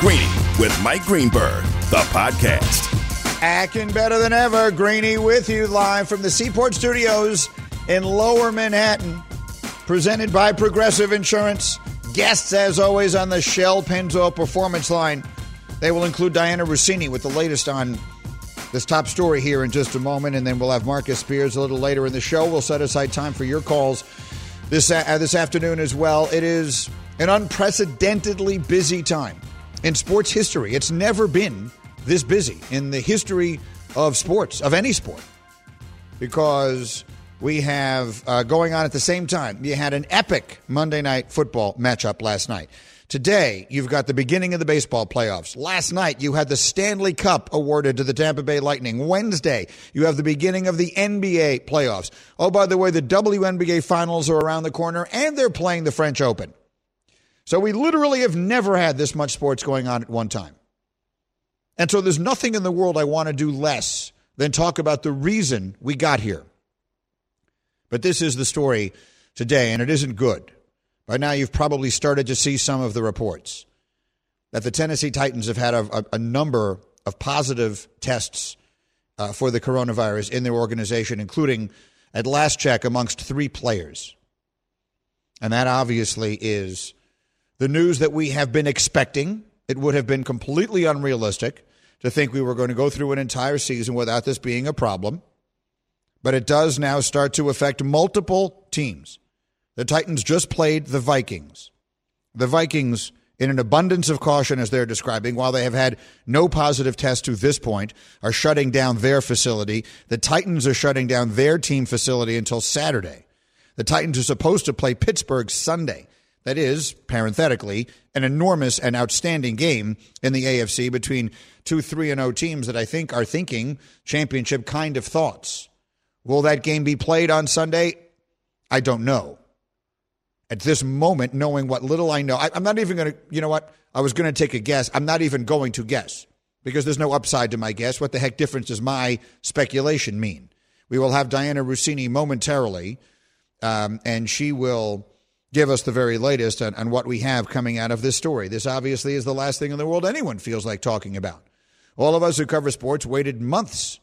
Greeny with Mike Greenberg, the podcast. Acting better than ever. Greeny with you live from the Seaport Studios in Lower Manhattan. Presented by Progressive Insurance. Guests, as always, on the Shell Pennzoil Performance Line. They will include Dianna Russini with the latest on this top story here in just a moment, and then we'll have Marcus Spears a little later in the show. We'll set aside time for your calls this uh, this afternoon as well. It is an unprecedentedly busy time in sports history. It's never been this busy in the history of sports, of any sport, because we have uh, going on at the same time. You had an epic Monday night football matchup last night. Today, you've got the beginning of the baseball playoffs. Last night, you had the Stanley Cup awarded to the Tampa Bay Lightning. Wednesday, you have the beginning of the NBA playoffs. Oh, by the way, the WNBA finals are around the corner and they're playing the French Open. So we literally have never had this much sports going on at one time. And so there's nothing in the world I want to do less than talk about the reason we got here. But this is the story today, and it isn't good. By now, you've probably started to see some of the reports that the Tennessee Titans have had a, a, a number of positive tests uh, for the coronavirus in their organization, including, at last check, amongst three players. And that obviously is the news that we have been expecting. It would have been completely unrealistic to think we were going to go through an entire season without this being a problem. But it does now start to affect multiple teams. The Titans just played the Vikings. The Vikings, in an abundance of caution, as they're describing, while they have had no positive tests to this point, are shutting down their facility. The Titans are shutting down their team facility until Saturday. The Titans are supposed to play Pittsburgh Sunday. That is, parenthetically, an enormous and outstanding game in the AFC between two 3 and 0 teams that I think are thinking championship kind of thoughts. Will that game be played on Sunday? I don't know. At this moment, knowing what little I know, I, am not even going to, you know what? I was going to take a guess. I'm not even going to guess because there's no upside to my guess. What the heck difference does my speculation mean? We will have Dianna Russini momentarily, um, and she will give us the very latest on, on what we have coming out of this story. This obviously is the last thing in the world anyone feels like talking about. All of us who cover sports waited months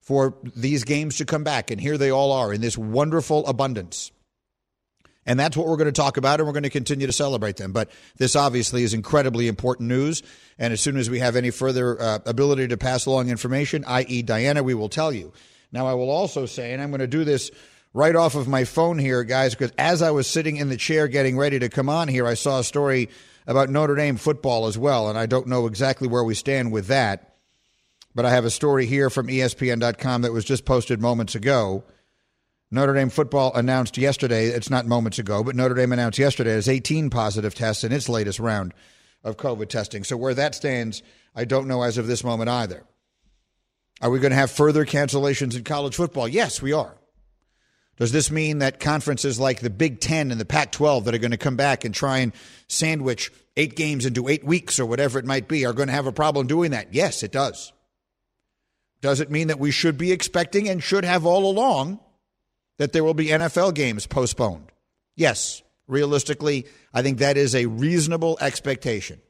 for these games to come back, and here they all are in this wonderful abundance. And that's what we're going to talk about, and we're going to continue to celebrate them. But this obviously is incredibly important news. And as soon as we have any further uh, ability to pass along information, i.e., Dianna, we will tell you. Now, I will also say, and I'm going to do this right off of my phone here, guys, because as I was sitting in the chair getting ready to come on here, I saw a story about Notre Dame football as well, and I don't know exactly where we stand with that. But I have a story here from ESPN.com that was just posted moments ago. Notre Dame football announced yesterday, it's not moments ago, but Notre Dame announced yesterday has 18 positive tests in its latest round of COVID testing. So where that stands, I don't know as of this moment either. Are we going to have further cancellations in college football? Yes, we are. Does this mean that conferences like the Big Ten and the Pac 12 that are going to come back and try and sandwich eight games into eight weeks or whatever it might be are going to have a problem doing that? Yes, it does. Does it mean that we should be expecting and should have all along that there will be NFL games postponed? Yes. Realistically, I think that is a reasonable expectation.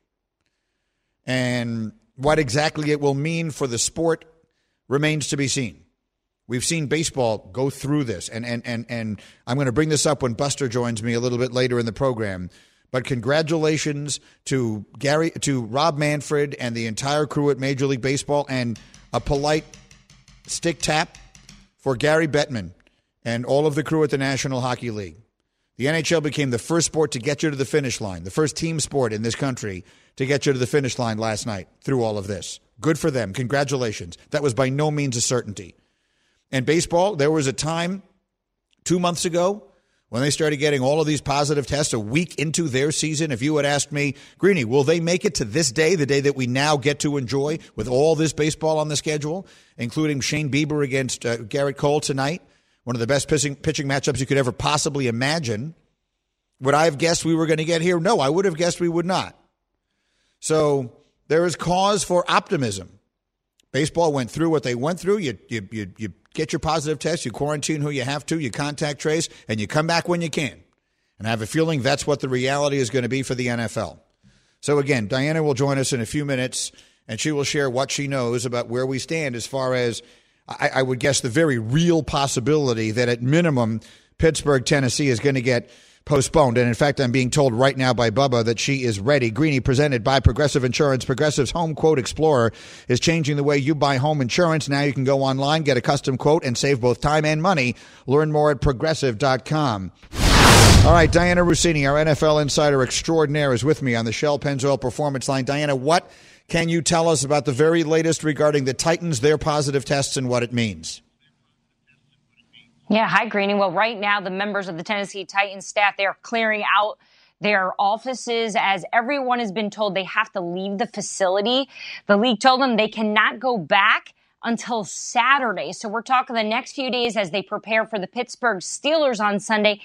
And what exactly it will mean for the sport remains to be seen. We've seen baseball go through this, and and and and I'm going to bring this up when Buster joins me a little bit later in the program. But congratulations to Gary, to Rob Manfred, and the entire crew at Major League Baseball, and a polite stick tap for Gary Bettman and all of the crew at the National Hockey League. The NHL became the first sport to get you to the finish line, the first team sport in this country to get you to the finish line last night through all of this. Good for them. Congratulations. That was by no means a certainty. And baseball, there was a time two months ago when they started getting all of these positive tests a week into their season. If you had asked me, Greeny, will they make it to this day, the day that we now get to enjoy with all this baseball on the schedule, including Shane Bieber against uh, Gerrit Cole tonight, one of the best pitching, pitching matchups you could ever possibly imagine? Would I have guessed we were going to get here? No, I would have guessed we would not. So there is cause for optimism. Baseball went through what they went through. You, you, you, you get your positive test, you quarantine who you have to, you contact trace, and you come back when you can. And I have a feeling that's what the reality is going to be for the NFL. So again, Dianna will join us in a few minutes, and she will share what she knows about where we stand as far as I, I would guess the very real possibility that at minimum Pittsburgh, Tennessee is going to get postponed. And in fact, I'm being told right now by Bubba that she is ready. Greeny presented by Progressive Insurance. Progressive's Home Quote Explorer is changing the way you buy home insurance. Now you can go online, get a custom quote, and save both time and money. Learn more at progressive.com. All right, Dianna Russini, our NFL insider extraordinaire, is with me on the Shell Pennzoil Performance Line. Dianna, what can you tell us about the very latest regarding the Titans, their positive tests, and what it means? Yeah, hi, Greeny. Well, right now, the members of the Tennessee Titans staff, they are clearing out their offices as everyone has been told they have to leave the facility. The league told them they cannot go back until Saturday. So we're talking the next few days as they prepare for the Pittsburgh Steelers on Sunday.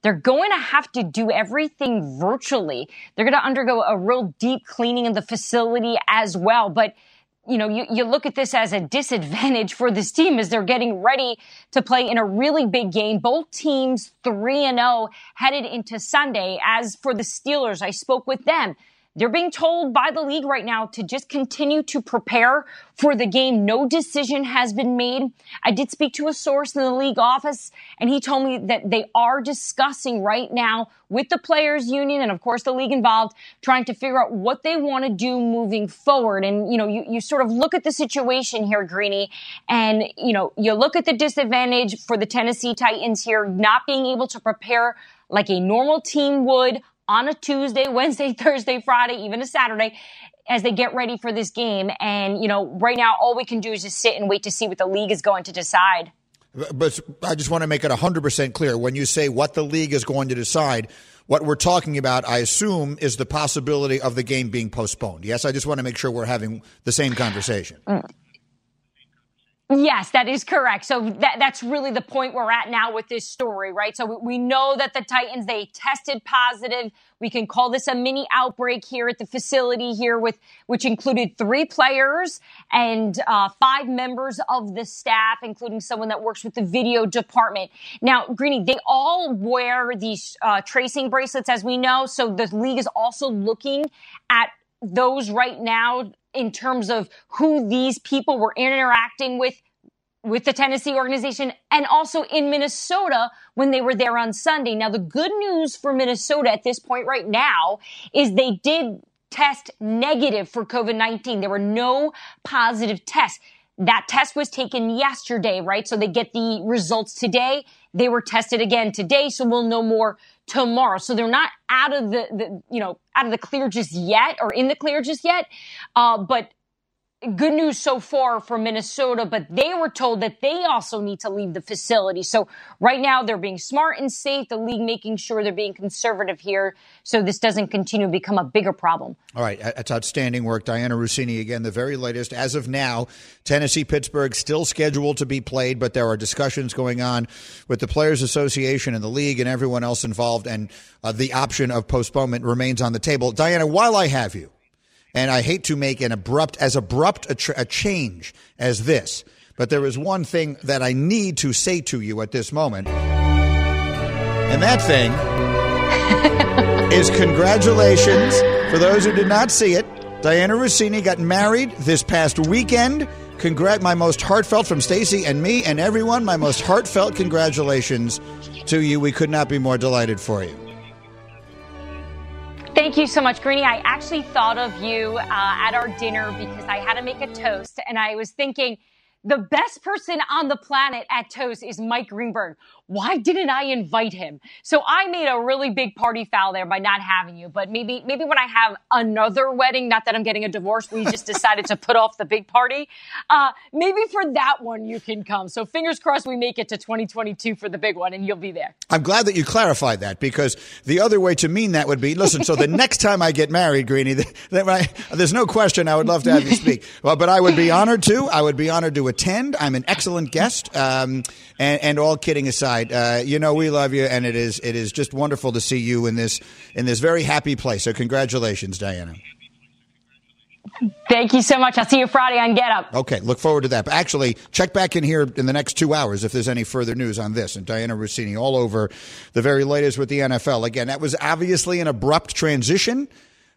They're going to have to do everything virtually. They're going to undergo a real deep cleaning of the facility as well. But you know, you, you look at this as a disadvantage for this team as they're getting ready to play in a really big game. Both teams 3 and 0 headed into Sunday. As for the Steelers, I spoke with them. They're being told by the league right now to just continue to prepare for the game. No decision has been made. I did speak to a source in the league office and he told me that they are discussing right now with the players union and of course the league involved trying to figure out what they want to do moving forward. And, you know, you, you sort of look at the situation here, Greeny, and, you know, you look at the disadvantage for the Tennessee Titans here, not being able to prepare like a normal team would on a Tuesday, Wednesday, Thursday, Friday, even a Saturday as they get ready for this game. And, you know, right now, all we can do is just sit and wait to see what the league is going to decide. But I just want to make it 100% clear. When you say what the league is going to decide, what we're talking about, I assume, is the possibility of the game being postponed. Yes, I just want to make sure we're having the same conversation. Mm. Yes, that is correct. So that, that's really the point we're at now with this story, right? So we, we, know that the Titans, they tested positive. We can call this a mini outbreak here at the facility here with, which included three players and uh, five members of the staff, including someone that works with the video department. Now, Greeny, they all wear these uh, tracing bracelets, as we know. So the league is also looking at those right now in terms of who these people were interacting with with the Tennessee organization and also in Minnesota when they were there on Sunday. Now, the good news for Minnesota at this point right now is they did test negative for COVID 19. There were no positive tests. That test was taken yesterday, right? So they get the results today. They were tested again today, so we'll know more tomorrow. So they're not out of the, the you know, out of the clear just yet or in the clear just yet. Uh, but good news so far for Minnesota, but they were told that they also need to leave the facility. So right now they're being smart and safe, the league making sure they're being conservative here so this doesn't continue to become a bigger problem. All right, that's outstanding work. Dianna Russini again, the very latest. As of now, Tennessee Pittsburgh still scheduled to be played, but there are discussions going on with the Players Association and the league and everyone else involved, and uh, the option of postponement remains on the table. Dianna, while I have you, and I hate to make an abrupt, as abrupt a, tr- a change as this, but there is one thing that I need to say to you at this moment. And that thing is congratulations for those who did not see it. Dianna Russini got married this past weekend. Congrat my most heartfelt from Stacy and me and everyone, my most heartfelt congratulations to you. We could not be more delighted for you. Thank you so much, Greeny. I actually thought of you uh, at our dinner because I had to make a toast, and I was thinking the best person on the planet at toast is Mike Greenberg why didn't I invite him? So I made a really big party foul there by not having you. But maybe, maybe when I have another wedding, not that I'm getting a divorce, we just decided to put off the big party. Uh, maybe for that one you can come. So fingers crossed we make it to 2022 for the big one and you'll be there. I'm glad that you clarified that because the other way to mean that would be, listen, so the next time I get married, Greeny, there's no question I would love to have you speak. Well, but I would be honored to. I would be honored to attend. I'm an excellent guest. Um, and, and all kidding aside, uh, you know we love you, and it is it is just wonderful to see you in this in this very happy place. So congratulations, Dianna. Thank you so much. I'll see you Friday on Get Up. Okay, look forward to that. But actually, check back in here in the next two hours if there's any further news on this. And Dianna Russini all over the very latest with the NFL. Again, that was obviously an abrupt transition.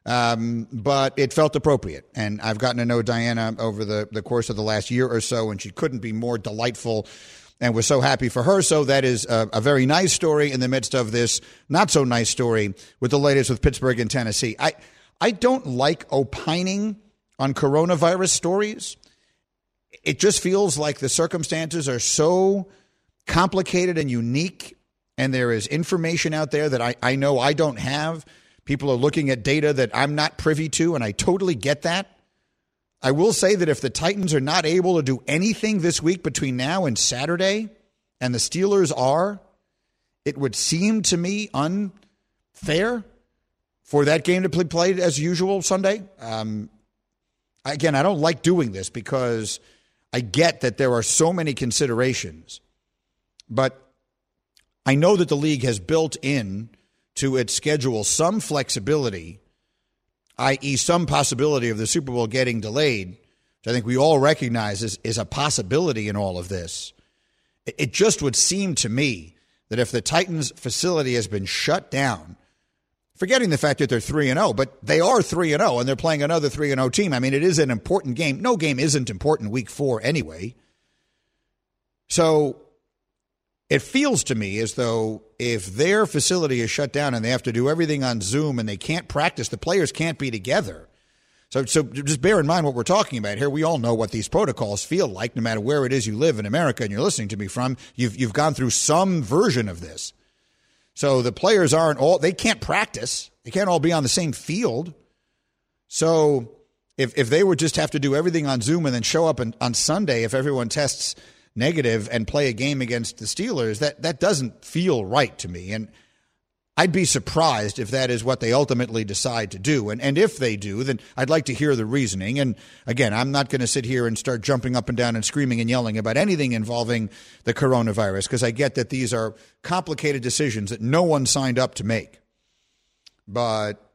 Um, but it felt appropriate. And I've gotten to know Dianna over the, the course of the last year or so, and she couldn't be more delightful and we're so happy for her. So that is a, a, very nice story in the midst of this not so nice story with the latest with Pittsburgh and Tennessee. I, I don't like opining on coronavirus stories. It just feels like the circumstances are so complicated and unique, and there is information out there that I, I know I don't have. People are looking at data that I'm not privy to, and I totally get that. I will say that if the Titans are not able to do anything this week between now and Saturday, and the Steelers are, it would seem to me unfair for that game to be played as usual Sunday. Um, again, I don't like doing this because I get that there are so many considerations, but I know that the league has built in to its schedule some flexibility i.e., some possibility of the Super Bowl getting delayed, which I think we all recognize is, is a possibility in all of this. It just would seem to me that if the Titans facility has been shut down, forgetting the fact that they're 3 and 0, but they are 3 and 0 and they're playing another 3 and 0 team. I mean, it is an important game. No game isn't important week 4 anyway. So it feels to me as though if their facility is shut down and they have to do everything on Zoom and they can't practice, the players can't be together. So, so just bear in mind what we're talking about here. We all know what these protocols feel like, no matter where it is you live in America and you're listening to me from. You've you've gone through some version of this. So the players aren't all they can't practice. They can't all be on the same field. So if if they would just have to do everything on Zoom and then show up on, on Sunday, if everyone tests negative and play a game against the Steelers, that, that doesn't feel right to me. And I'd be surprised if that is what they ultimately decide to do. And, and if they do, then I'd like to hear the reasoning. And again, I'm not going to sit here and start jumping up and down and screaming and yelling about anything involving the coronavirus because I get that these are complicated decisions that no one signed up to make. But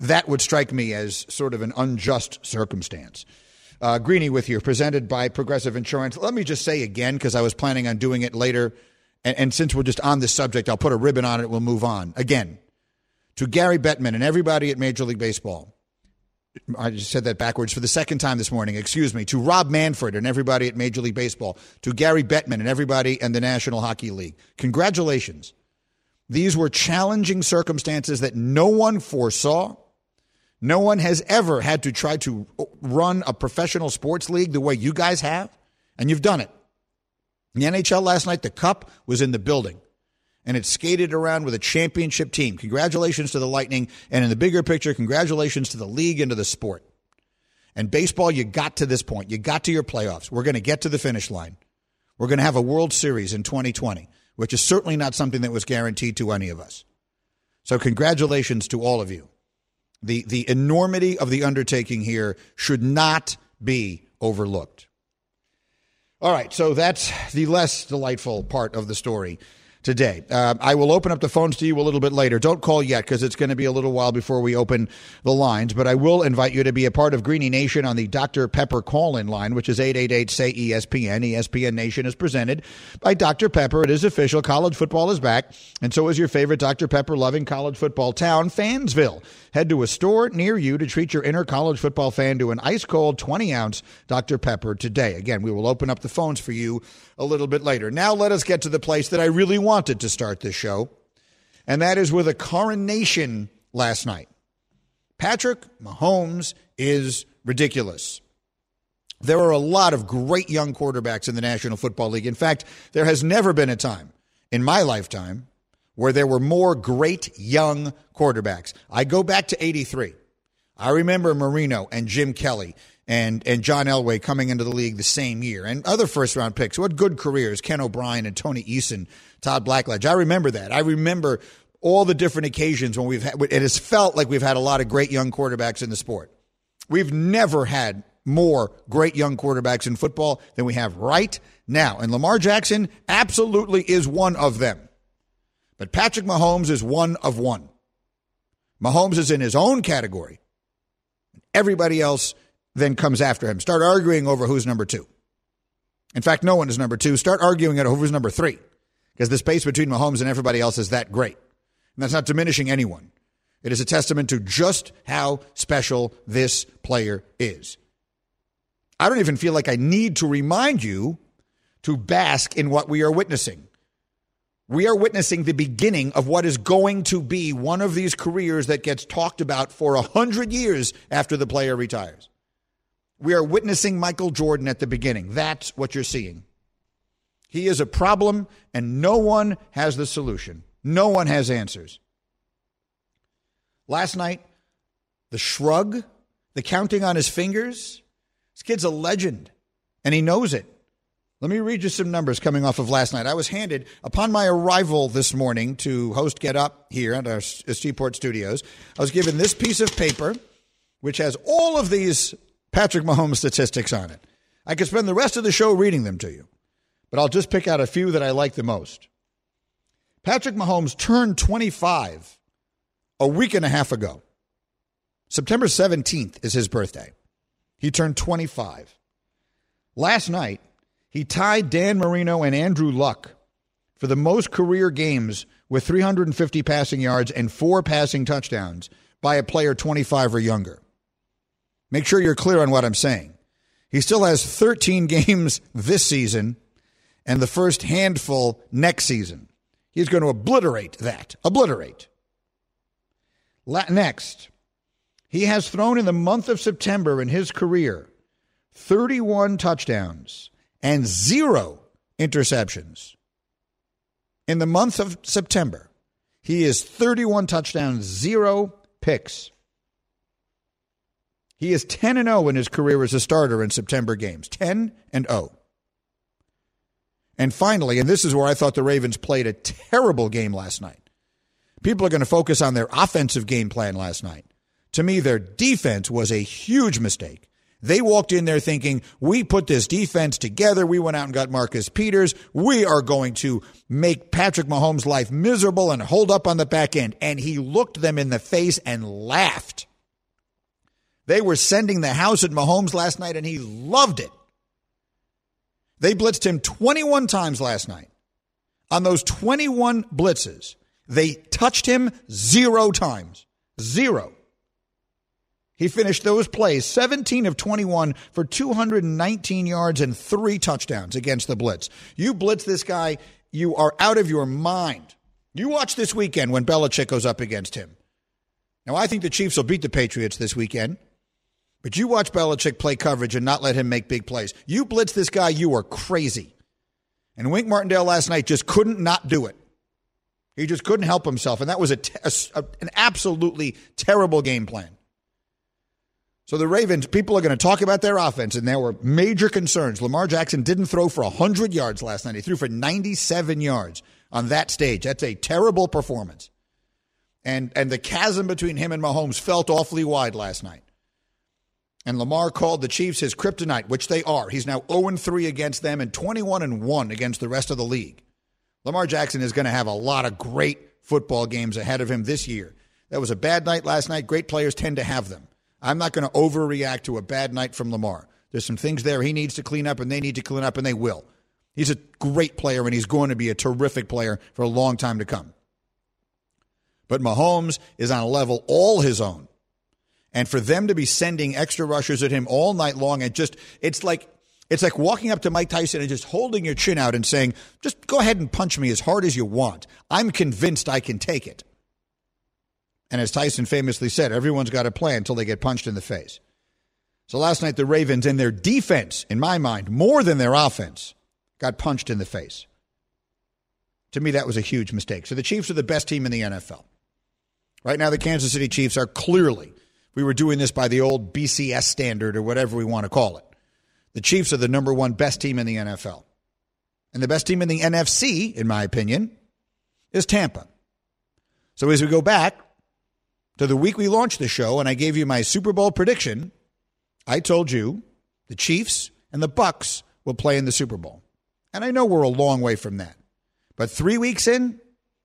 that would strike me as sort of an unjust circumstance. Uh, Greeny with you, presented by Progressive Insurance. Let me just say again, because I was planning on doing it later, and, and since we're just on this subject, I'll put a ribbon on it. We'll move on. Again, to Gary Bettman and everybody at Major League Baseball. I just said that backwards for the second time this morning. Excuse me. To Rob Manfred and everybody at Major League Baseball. To Gary Bettman and everybody in the National Hockey League. Congratulations. These were challenging circumstances that no one foresaw. No one has ever had to try to run a professional sports league the way you guys have, and you've done it. In the NHL last night, the Cup was in the building, and it skated around with a championship team. Congratulations to the Lightning, and in the bigger picture, congratulations to the league and to the sport. And baseball, you got to this point. You got to your playoffs. We're going to get to the finish line. We're going to have a World Series in 2020, which is certainly not something that was guaranteed to any of us. So, congratulations to all of you. The, the enormity of the undertaking here should not be overlooked. All right, so that's the less delightful part of the story today. Uh, I will open up the phones to you a little bit later. Don't call yet because it's going to be a little while before we open the lines, but I will invite you to be a part of Greeny Nation on the Dr. Pepper call in line, which is 888 say ESPN. ESPN Nation is presented by Dr. Pepper. It is official. College football is back, and so is your favorite Dr. Pepper loving college football town, Fansville. Head to a store near you to treat your inner college football fan to an ice cold 20 ounce Dr. Pepper today. Again, we will open up the phones for you a little bit later. Now, let us get to the place that I really wanted to start this show, and that is with a coronation last night. Patrick Mahomes is ridiculous. There are a lot of great young quarterbacks in the National Football League. In fact, there has never been a time in my lifetime where there were more great young quarterbacks. I go back to 83. I remember Marino and Jim Kelly and, and John Elway coming into the league the same year and other first round picks who had good careers, Ken O'Brien and Tony Eason, Todd Blackledge. I remember that. I remember all the different occasions when we've had, it has felt like we've had a lot of great young quarterbacks in the sport. We've never had more great young quarterbacks in football than we have right now. And Lamar Jackson absolutely is one of them. But Patrick Mahomes is one of one. Mahomes is in his own category. Everybody else then comes after him. Start arguing over who's number two. In fact, no one is number two. Start arguing at who's number three because the space between Mahomes and everybody else is that great. And that's not diminishing anyone. It is a testament to just how special this player is. I don't even feel like I need to remind you to bask in what we are witnessing. We are witnessing the beginning of what is going to be one of these careers that gets talked about for a hundred years after the player retires. We are witnessing Michael Jordan at the beginning. That's what you're seeing. He is a problem, and no one has the solution. No one has answers. Last night, the shrug, the counting on his fingers. This kid's a legend, and he knows it. Let me read you some numbers coming off of last night. I was handed, upon my arrival this morning to host Get Up here at our uh, Seaport studios, I was given this piece of paper, which has all of these Patrick Mahomes statistics on it. I could spend the rest of the show reading them to you, but I'll just pick out a few that I like the most. Patrick Mahomes turned 25 a week and a half ago. September 17th is his birthday. He turned 25. Last night, he tied Dan Marino and Andrew Luck for the most career games with 350 passing yards and four passing touchdowns by a player 25 or younger. Make sure you're clear on what I'm saying. He still has 13 games this season and the first handful next season. He's going to obliterate that. Obliterate. Next, he has thrown in the month of September in his career 31 touchdowns and zero interceptions. In the month of September, he is 31 touchdowns, zero picks. He is 10 and 0 in his career as a starter in September games. 10 and 0. And finally, and this is where I thought the Ravens played a terrible game last night. People are going to focus on their offensive game plan last night. To me, their defense was a huge mistake. They walked in there thinking, we put this defense together. We went out and got Marcus Peters. We are going to make Patrick Mahomes' life miserable and hold up on the back end. And he looked them in the face and laughed. They were sending the house at Mahomes last night, and he loved it. They blitzed him 21 times last night. On those 21 blitzes, they touched him zero times. Zero. He finished those plays 17 of 21 for 219 yards and three touchdowns against the Blitz. You blitz this guy, you are out of your mind. You watch this weekend when Belichick goes up against him. Now, I think the Chiefs will beat the Patriots this weekend, but you watch Belichick play coverage and not let him make big plays. You blitz this guy, you are crazy. And Wink Martindale last night just couldn't not do it. He just couldn't help himself. And that was a, a, an absolutely terrible game plan. So the Ravens, people are going to talk about their offense, and there were major concerns. Lamar Jackson didn't throw for 100 yards last night. He threw for 97 yards on that stage. That's a terrible performance. And, and the chasm between him and Mahomes felt awfully wide last night. And Lamar called the Chiefs his kryptonite, which they are. He's now 0 3 against them and 21 1 against the rest of the league. Lamar Jackson is going to have a lot of great football games ahead of him this year. That was a bad night last night. Great players tend to have them. I'm not going to overreact to a bad night from Lamar. There's some things there he needs to clean up, and they need to clean up, and they will. He's a great player, and he's going to be a terrific player for a long time to come. But Mahomes is on a level all his own. And for them to be sending extra rushers at him all night long, and just, it's like, it's like walking up to Mike Tyson and just holding your chin out and saying, just go ahead and punch me as hard as you want. I'm convinced I can take it. And as Tyson famously said, everyone's got a plan until they get punched in the face. So last night, the Ravens, in their defense, in my mind, more than their offense, got punched in the face. To me, that was a huge mistake. So the Chiefs are the best team in the NFL. Right now, the Kansas City Chiefs are clearly, we were doing this by the old BCS standard or whatever we want to call it. The Chiefs are the number one best team in the NFL. And the best team in the NFC, in my opinion, is Tampa. So as we go back to the week we launched the show and I gave you my Super Bowl prediction, I told you the Chiefs and the Bucks will play in the Super Bowl. And I know we're a long way from that. But 3 weeks in,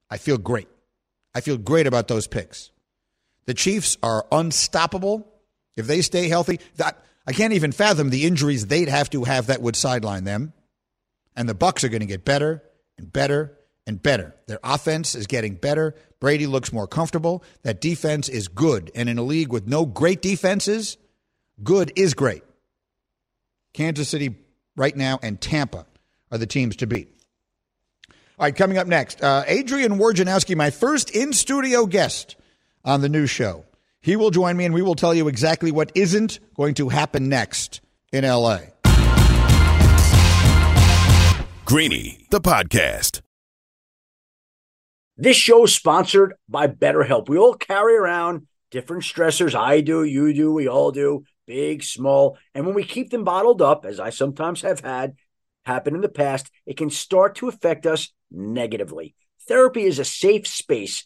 I feel great. I feel great about those picks. The Chiefs are unstoppable if they stay healthy. That I can't even fathom the injuries they'd have to have that would sideline them. And the Bucks are going to get better and better and better. Their offense is getting better. Brady looks more comfortable. That defense is good. And in a league with no great defenses, good is great. Kansas City right now and Tampa are the teams to beat. All right, coming up next, uh, Adrian Wojnarowski, my first in studio guest on the new show. He will join me and we will tell you exactly what isn't going to happen next in LA. Greeny, the podcast. This show is sponsored by BetterHelp. We all carry around different stressors. I do, you do, we all do, big, small. And when we keep them bottled up, as I sometimes have had happen in the past, it can start to affect us negatively. Therapy is a safe space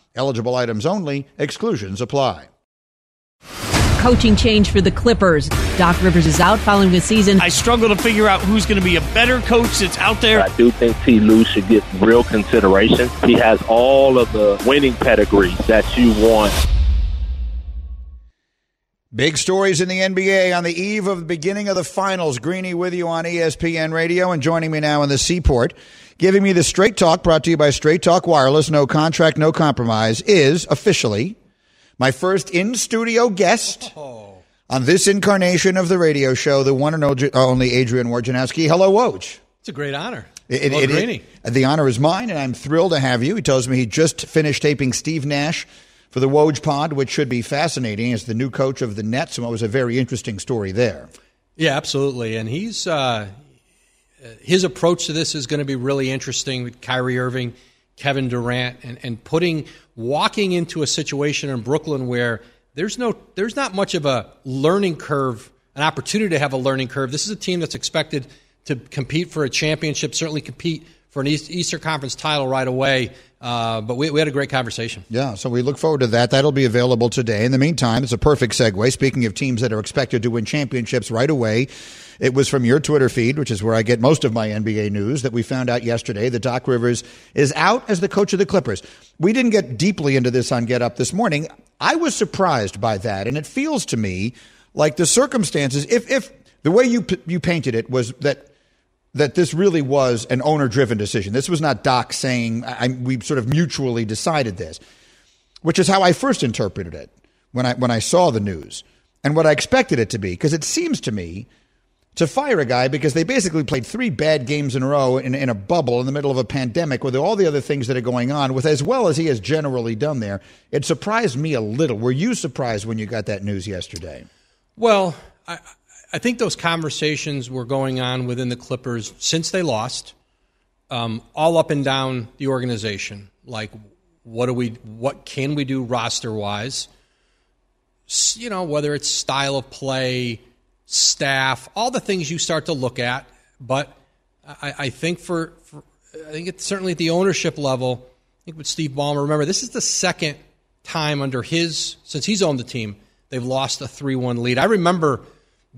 Eligible items only, exclusions apply. Coaching change for the Clippers. Doc Rivers is out following the season. I struggle to figure out who's going to be a better coach that's out there. I do think Ty Lue should get real consideration. He has all of the winning pedigree that you want. Big stories in the NBA on the eve of the beginning of the finals. Greeny with you on ESPN Radio and joining me now in the Seaport, giving me the straight talk brought to you by Straight Talk Wireless, no contract, no compromise, is officially my first in studio guest oh. on this incarnation of the radio show, the one and only Adrian Wojnarowski. Hello, Woj. It's a great honor. It, it, it, the honor is mine, and I'm thrilled to have you. He tells me he just finished taping Steve Nash for the Woj Pod, which should be fascinating as the new coach of the Nets, and what was a very interesting story there. Yeah, absolutely. And he's uh, his approach to this is going to be really interesting with Kyrie Irving, Kevin Durant, and, and putting walking into a situation in Brooklyn where there's no there's not much of a learning curve, an opportunity to have a learning curve. This is a team that's expected to compete for a championship, certainly compete for an Eastern Conference title right away. Uh, but we, we, had a great conversation. Yeah, so we look forward to that. That'll be available today. In the meantime, it's a perfect segue. Speaking of teams that are expected to win championships right away, it was from your Twitter feed, which is where I get most of my NBA news, that we found out yesterday that Doc Rivers is out as the coach of the Clippers. We didn't get deeply into this on Get Up this morning. I was surprised by that, and it feels to me like the circumstances, if, if the way you, you painted it was that that this really was an owner driven decision. This was not Doc saying, we sort of mutually decided this, which is how I first interpreted it when I, when I saw the news and what I expected it to be. Because it seems to me to fire a guy because they basically played three bad games in a row in, in a bubble in the middle of a pandemic with all the other things that are going on, with as well as he has generally done there. It surprised me a little. Were you surprised when you got that news yesterday? Well, I, I think those conversations were going on within the Clippers since they lost, um, all up and down the organization. Like, what do we, what can we do roster wise? You know, whether it's style of play, staff, all the things you start to look at. But I, I think for, for, I think it's certainly at the ownership level. I think with Steve Ballmer, remember this is the second time under his since he's owned the team they've lost a three-one lead. I remember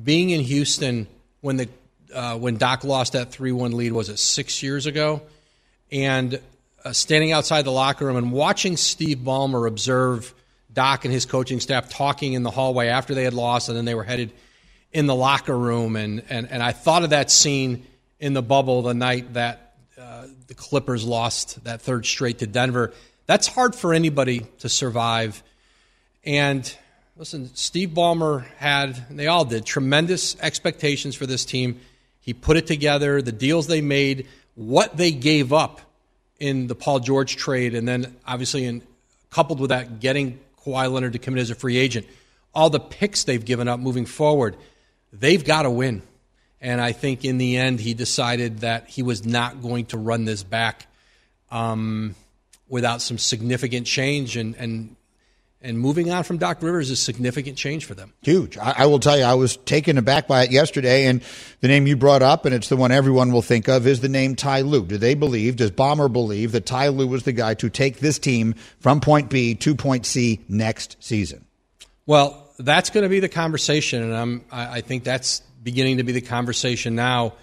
being in Houston when the uh, when Doc lost that three one lead was it six years ago, and uh, standing outside the locker room and watching Steve Ballmer observe Doc and his coaching staff talking in the hallway after they had lost, and then they were headed in the locker room. And, and, and I thought of that scene in the bubble the night that uh, the Clippers lost that third straight to Denver. That's hard for anybody to survive. And listen, Steve Ballmer had, they all did, tremendous expectations for this team. He put it together, the deals they made, what they gave up in the Paul George trade, and then obviously in coupled with that, getting Kawhi Leonard to come in as a free agent, all the picks they've given up moving forward, they've got to win. And I think in the end, he decided that he was not going to run this back um, without some significant change. And, and and moving on from Doc Rivers is a significant change for them. Huge. I, I, will tell you, I was taken aback by it yesterday, and the name you brought up, and it's the one everyone will think of, is the name Ty Lue. Do they believe, does Ballmer believe that Ty Lue was the guy to take this team from point B to point C next season? Well, that's going to be the conversation, and I'm, I, I think that's beginning to be the conversation now.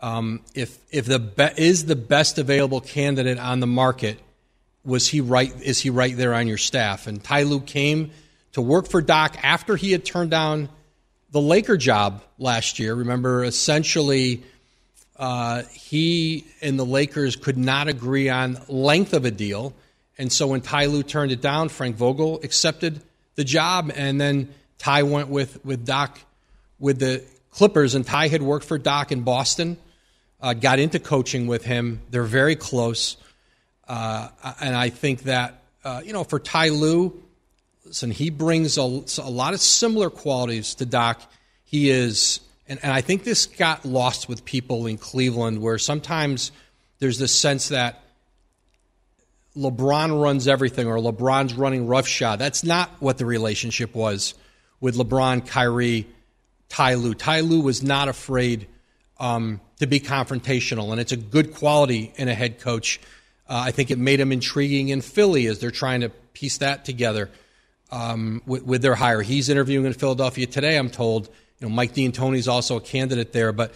Um, if if the be- is the best available candidate on the market – was he right? Is he right there on your staff? And Ty Lue came to work for Doc after he had turned down the Laker job last year. Remember, essentially, uh, he and the Lakers could not agree on length of a deal, and so when Ty Lue turned it down, Frank Vogel accepted the job, and then Ty went with with Doc with the Clippers, and Ty had worked for Doc in Boston, uh, got into coaching with him. They're very close. Uh, and I think that, uh, you know, for Ty Lue, listen, he brings a, a, lot of similar qualities to Doc. He is, and, and I think this got lost with people in Cleveland where sometimes there's this sense that LeBron runs everything or LeBron's running roughshod. That's not what the relationship was with LeBron, Kyrie, Ty Lue. Ty Lue was not afraid um, to be confrontational, and it's a good quality in a head coach. Uh, I think it made him intriguing in Philly as they're trying to piece that together um, with, with, their hire. He's interviewing in Philadelphia today, I'm told. You know, Mike D'Antoni is also a candidate there. But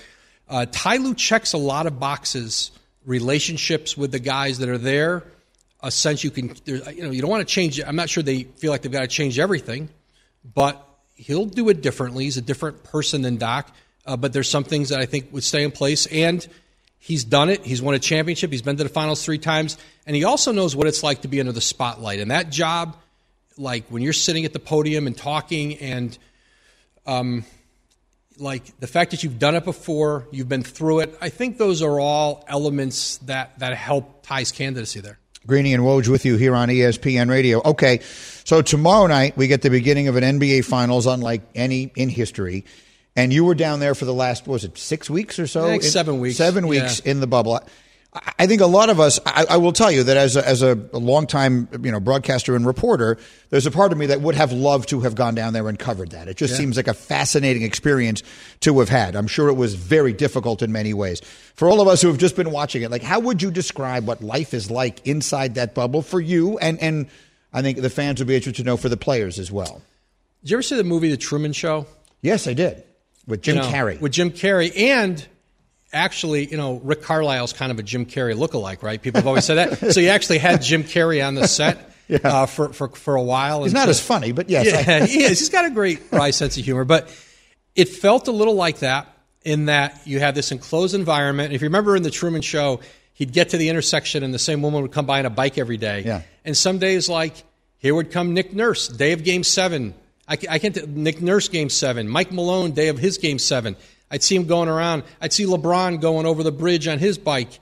uh, Ty Lue checks a lot of boxes, relationships with the guys that are there. A sense you can, you know, you don't want to change. I'm not sure they feel like they've got to change everything, but he'll do it differently. He's a different person than Doc. Uh, but there's some things that I think would stay in place. And He's done it. He's won a championship. He's been to the finals three times. And he also knows what it's like to be under the spotlight. And that job, like when you're sitting at the podium and talking, and um, like the fact that you've done it before, you've been through it, I think those are all elements that, that help Ty's candidacy there. Greeny and Woj with you here on ESPN Radio. Okay, so tomorrow night we get the beginning of an NBA Finals unlike any in history and you were down there for the last was it six weeks or so? In, seven weeks. Seven weeks yeah. in the bubble. I think a lot of us. I, I will tell you that as a, as a, a longtime you know broadcaster and reporter, there's a part of me that would have loved to have gone down there and covered that. It just yeah. seems like a fascinating experience to have had. I'm sure it was very difficult in many ways for all of us who have just been watching it. Like, how would you describe what life is like inside that bubble for you? And and I think the fans would be interested to know for the players as well. Did you ever see the movie The Truman Show? Yes, I did with Jim you know, Carrey. With Jim Carrey, and actually, you know, Rick Carlisle's kind of a Jim Carrey lookalike, right? People have always said that. so you actually had Jim Carrey on the set. Yeah. Uh, for, for for a while. He's not as funny, but yes, yeah, I, he is. He's got a great wry sense of humor, but it felt a little like that in that you had this enclosed environment. If you remember in the Truman Show, he'd get to the intersection and the same woman would come by on a bike every day. Yeah. And some days, like here would come Nick Nurse, day of Game Seven, I, I can't. Nick Nurse game seven, Mike Malone day of his game seven. I'd see him going around. I'd see LeBron going over the bridge on his bike,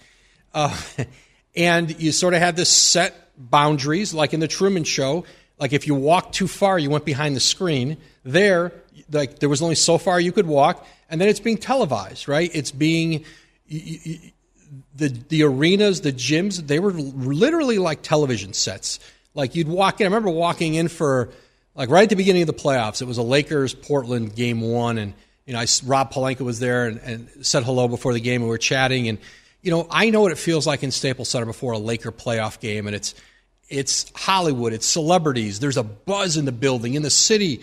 uh, and you sort of had this set boundaries, like in the Truman Show. Like if you walked too far, you went behind the screen. There, like there was only so far you could walk, and then it's being televised, right? It's being the the arenas, the gyms. They were literally like television sets. Like you'd walk in. I remember walking in for like right at the beginning of the playoffs, it was a Lakers Portland game one, and you know, I, Rob Pelinka was there and, and, said hello before the game, and we were chatting, and you know, I know what it feels like in Staples Center before a Laker playoff game, and it's it's Hollywood, it's celebrities, there's a buzz in the building, in the city,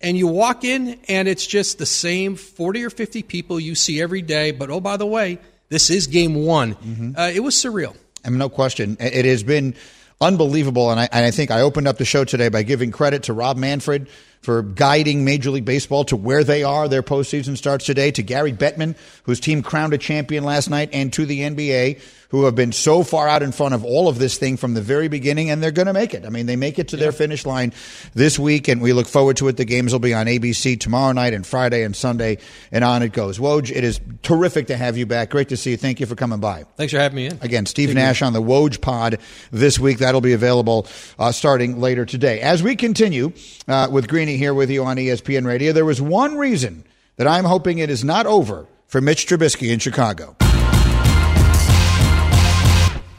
and you walk in, and it's just the same forty or fifty people you see every day, but oh by the way, this is game one. Mm-hmm. Uh, it was surreal. I mean, no question. It has been unbelievable. And I, and I think I opened up the show today by giving credit to Rob Manfred for guiding Major League Baseball to where they are. Their postseason starts today. To Gary Bettman, whose team crowned a champion last night, and to the NBA, who have been so far out in front of all of this thing from the very beginning, and they're going to make it. I mean, they make it to yeah. their finish line this week, and we look forward to it. The games will be on ABC tomorrow night and Friday and Sunday, and on it goes. Woj, it is terrific to have you back. Great to see you. Thank you for coming by. Thanks for having me in. Again, Steve Thank Nash you. on the Woj Pod this week. That'll be available uh, starting later today. As we continue uh, with Greeny here with you on ESPN Radio, there was one reason that I'm hoping it is not over for Mitch Trubisky in Chicago.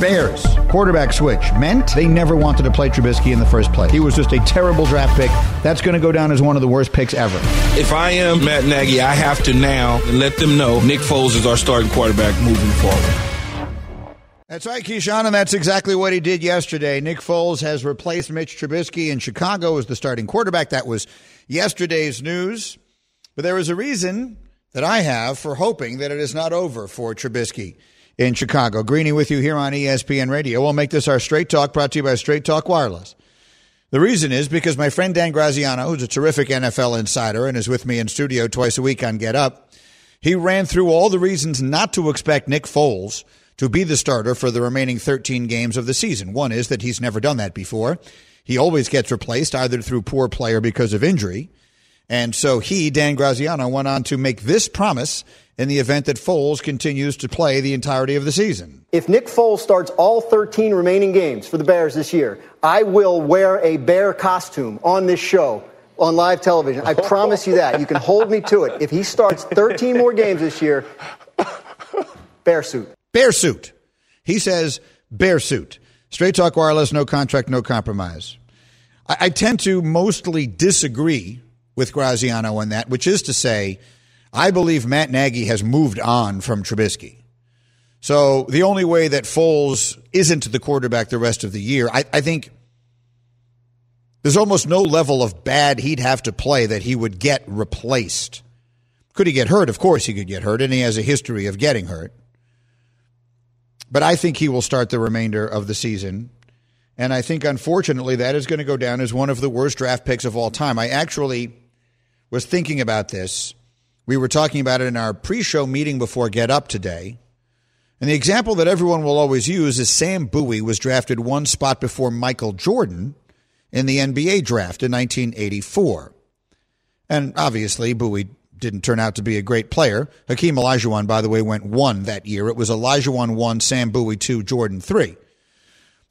Bears quarterback switch meant they never wanted to play Trubisky in the first place. He was just a terrible draft pick. That's going to go down as one of the worst picks ever. If I am Matt Nagy, I have to now let them know Nick Foles is our starting quarterback moving forward. That's right, Keyshawn, and that's exactly what he did yesterday. Nick Foles has replaced Mitch Trubisky in Chicago as the starting quarterback. That was yesterday's news. But there is a reason that I have for hoping that it is not over for Trubisky in Chicago. Greeny with you here on ESPN Radio. We'll make this our Straight Talk brought to you by Straight Talk Wireless. The reason is because my friend Dan Graziano, who's a terrific NFL insider and is with me in studio twice a week on Get Up, he ran through all the reasons not to expect Nick Foles to be the starter for the remaining 13 games of the season. One is that he's never done that before. He always gets replaced either through poor play or because of injury. And so he, Dan Graziano, went on to make this promise in the event that Foles continues to play the entirety of the season. If Nick Foles starts all 13 remaining games for the Bears this year, I will wear a bear costume on this show on live television. I promise you that. You can hold me to it. If he starts 13 more games this year, bear suit. Bear suit. He says bear suit. Straight Talk Wireless, no contract, no compromise. I, I tend to mostly disagree with Graziano on that, which is to say, I believe Matt Nagy has moved on from Trubisky. So the only way that Foles isn't the quarterback the rest of the year, I, I think there's almost no level of bad he'd have to play that he would get replaced. Could he get hurt? Of course he could get hurt, and he has a history of getting hurt. But I think he will start the remainder of the season. And I think, unfortunately, that is going to go down as one of the worst draft picks of all time. I actually was thinking about this we were talking about it in our pre show meeting before Get Up today. And the example that everyone will always use is Sam Bowie was drafted one spot before Michael Jordan in the NBA draft in 1984. And obviously, Bowie didn't turn out to be a great player. Hakeem Olajuwon, by the way, went one that year. It was Olajuwon one, Sam Bowie two, Jordan three.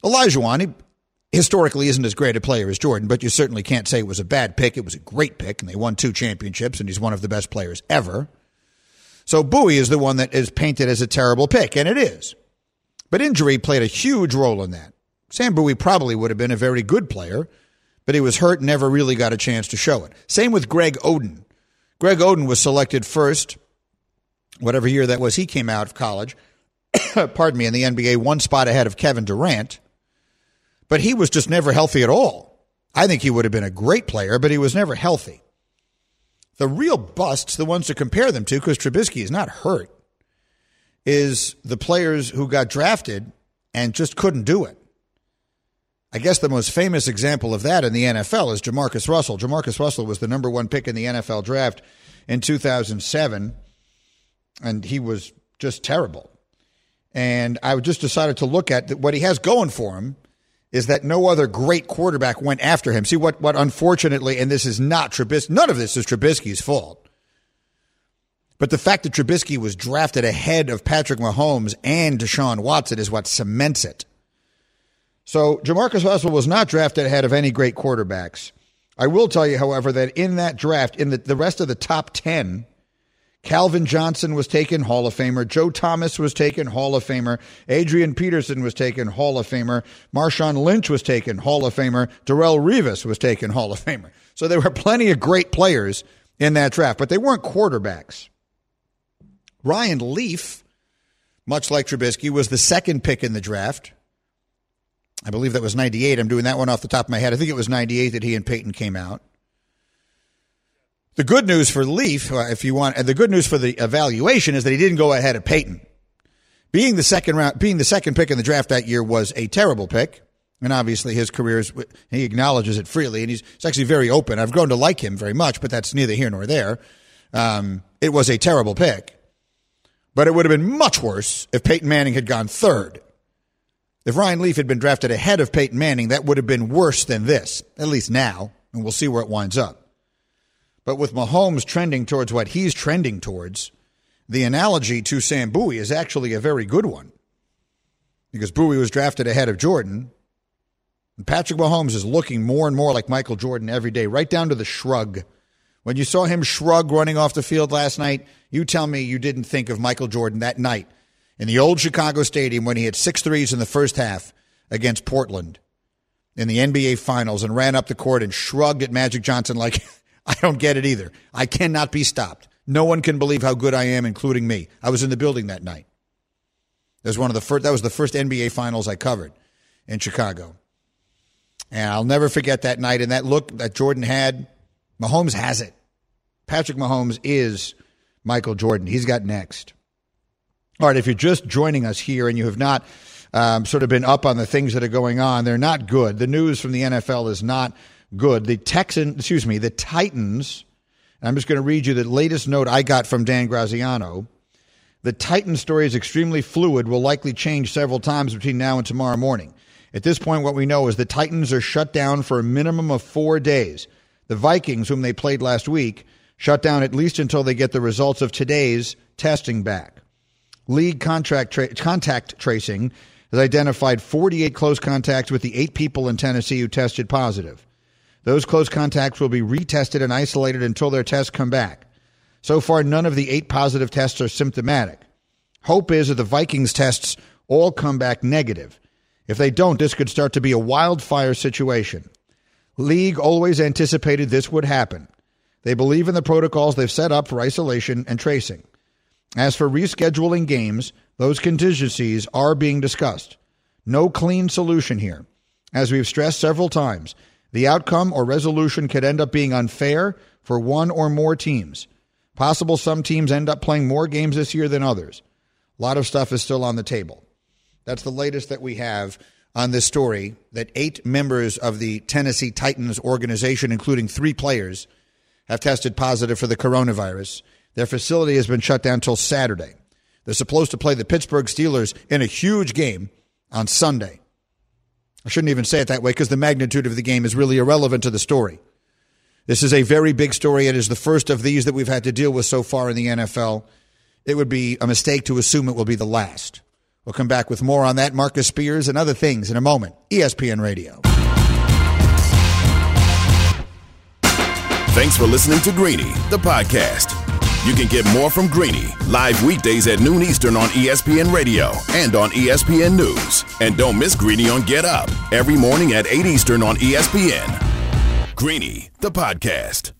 Olajuwon, he historically isn't as great a player as Jordan, but you certainly can't say it was a bad pick. It was a great pick, and they won two championships, and he's one of the best players ever. So Bowie is the one that is painted as a terrible pick, and it is. But injury played a huge role in that. Sam Bowie probably would have been a very good player, but he was hurt and never really got a chance to show it. Same with Greg Oden. Greg Oden was selected first, whatever year that was, he came out of college, pardon me, in the NBA, one spot ahead of Kevin Durant but he was just never healthy at all. I think he would have been a great player, but he was never healthy. The real busts, the ones to compare them to, because Trubisky is not hurt, is the players who got drafted and just couldn't do it. I guess the most famous example of that in the NFL is Jamarcus Russell. Jamarcus Russell was the number one pick in the NFL draft in 2007, and he was just terrible. And I just decided to look at what he has going for him is that no other great quarterback went after him. See what what unfortunately, and this is not Trubisky. None of this is Trubisky's fault. But the fact that Trubisky was drafted ahead of Patrick Mahomes and Deshaun Watson is what cements it. So Jamarcus Russell was not drafted ahead of any great quarterbacks. I will tell you, however, that in that draft, in the, the rest of the top 10, Calvin Johnson was taken Hall of Famer. Joe Thomas was taken Hall of Famer. Adrian Peterson was taken Hall of Famer. Marshawn Lynch was taken Hall of Famer. Darrelle Revis was taken Hall of Famer. So there were plenty of great players in that draft, but they weren't quarterbacks. Ryan Leaf, much like Trubisky, was the second pick in the draft. I believe that was 98. I'm doing that one off the top of my head. I think it was 98 that he and Peyton came out. The good news for Leaf, uh, if you want, and the good news for the evaluation is that he didn't go ahead of Peyton. Being the second round, being the second pick in the draft that year was a terrible pick, and obviously his career is he acknowledges it freely, and he's, he's actually very open. I've grown to like him very much, but that's neither here nor there. Um, it was a terrible pick, but it would have been much worse if Peyton Manning had gone third. If Ryan Leaf had been drafted ahead of Peyton Manning, that would have been worse than this, at least now, and we'll see where it winds up. But with Mahomes trending towards what he's trending towards, the analogy to Sam Bowie is actually a very good one. Because Bowie was drafted ahead of Jordan. And Patrick Mahomes is looking more and more like Michael Jordan every day, right down to the shrug. When you saw him shrug running off the field last night, you tell me you didn't think of Michael Jordan that night in the old Chicago Stadium when he had six threes in the first half against Portland in the NBA Finals and ran up the court and shrugged at Magic Johnson like I don't get it either. I cannot be stopped. No one can believe how good I am, including me. I was in the building that night. That was one of the first. That was the first NBA Finals I covered in Chicago, and I'll never forget that night and that look that Jordan had. Mahomes has it. Patrick Mahomes is Michael Jordan. He's got next. All right, if you're just joining us here and you have not um, sort of been up on the things that are going on, they're not good. The news from the NFL is not good. The Texan, excuse me, the Titans. I'm just going to read you the latest note I got from Dan Graziano. The Titan story is extremely fluid, will likely change several times between now and tomorrow morning. At this point, what we know is the Titans are shut down for a minimum of four days. The Vikings, whom they played last week, shut down at least until they get the results of today's testing back. League contract tra- contact tracing has identified 48 close contacts with the eight people in Tennessee who tested positive. Those close contacts will be retested and isolated until their tests come back. So far, none of the eight positive tests are symptomatic. Hope is that the Vikings tests all come back negative. If they don't, this could start to be a wildfire situation. League always anticipated this would happen. They believe in the protocols they've set up for isolation and tracing. As for rescheduling games, those contingencies are being discussed. No clean solution here. As we've stressed several times, the outcome or resolution could end up being unfair for one or more teams. Possible some teams end up playing more games this year than others. A lot of stuff is still on the table. That's the latest that we have on this story that eight members of the Tennessee Titans organization, including three players, have tested positive for the coronavirus. Their facility has been shut down until Saturday. They're supposed to play the Pittsburgh Steelers in a huge game on Sunday. I shouldn't even say it that way because the magnitude of the game is really irrelevant to the story. This is a very big story. It is the first of these that we've had to deal with so far in the NFL. It would be a mistake to assume it will be the last. We'll come back with more on that, Marcus Spears, and other things in a moment. ESPN Radio. Thanks for listening to Greeny, the podcast. You can get more from Greeny live weekdays at noon Eastern on ESPN Radio and on ESPN News. And don't miss Greeny on Get Up every morning at 8 Eastern on ESPN. Greeny, the podcast.